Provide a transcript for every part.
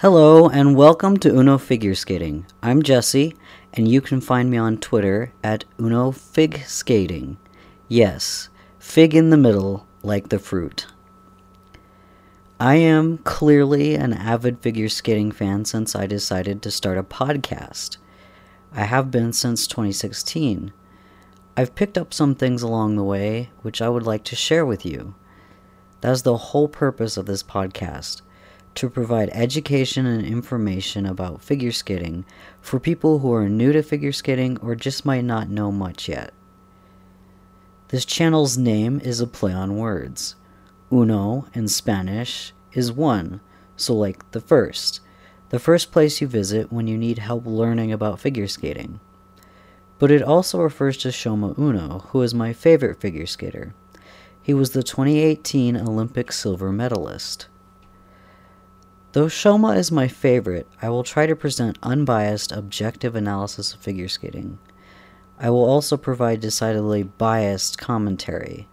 Hello and welcome to Uno Figure Skating. I'm Jesse, and you can find me on Twitter at Uno Fig Skating. Yes, fig in the middle, like the fruit. I am clearly an avid figure skating fan since I decided to start a podcast. I have been since 2016. I've picked up some things along the way which I would like to share with you. That is the whole purpose of this podcast to provide education and information about figure skating for people who are new to figure skating or just might not know much yet. This channel's name is a play on words. Uno in Spanish is one, so like the first, the first place you visit when you need help learning about figure skating. But it also refers to Shoma Uno, who is my favorite figure skater. He was the 2018 Olympic silver medalist. Though Shoma is my favorite, I will try to present unbiased, objective analysis of figure skating. I will also provide decidedly biased commentary.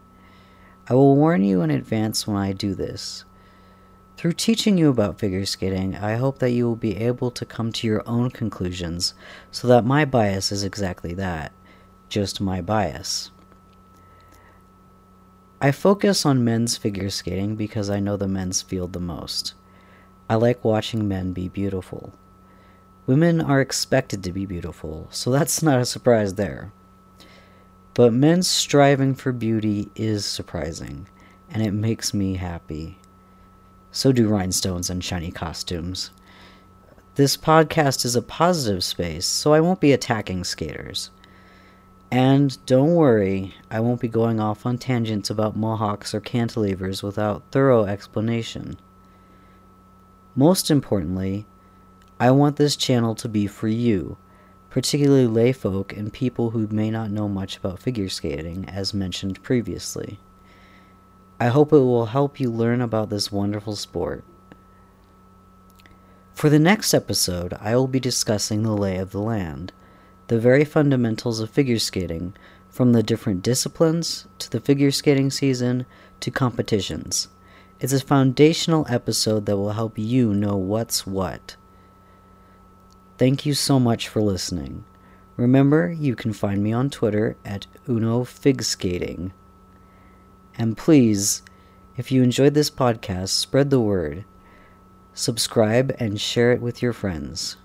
I will warn you in advance when I do this. Through teaching you about figure skating, I hope that you will be able to come to your own conclusions so that my bias is exactly that just my bias. I focus on men's figure skating because I know the men's field the most. I like watching men be beautiful. Women are expected to be beautiful, so that's not a surprise there. But men's striving for beauty is surprising, and it makes me happy. So do rhinestones and shiny costumes. This podcast is a positive space, so I won't be attacking skaters. And don't worry, I won't be going off on tangents about mohawks or cantilevers without thorough explanation. Most importantly, I want this channel to be for you, particularly layfolk and people who may not know much about figure skating, as mentioned previously. I hope it will help you learn about this wonderful sport. For the next episode, I will be discussing the lay of the land, the very fundamentals of figure skating, from the different disciplines to the figure skating season to competitions. It's a foundational episode that will help you know what's what. Thank you so much for listening. Remember, you can find me on Twitter at UnoFigSkating. And please, if you enjoyed this podcast, spread the word. Subscribe and share it with your friends.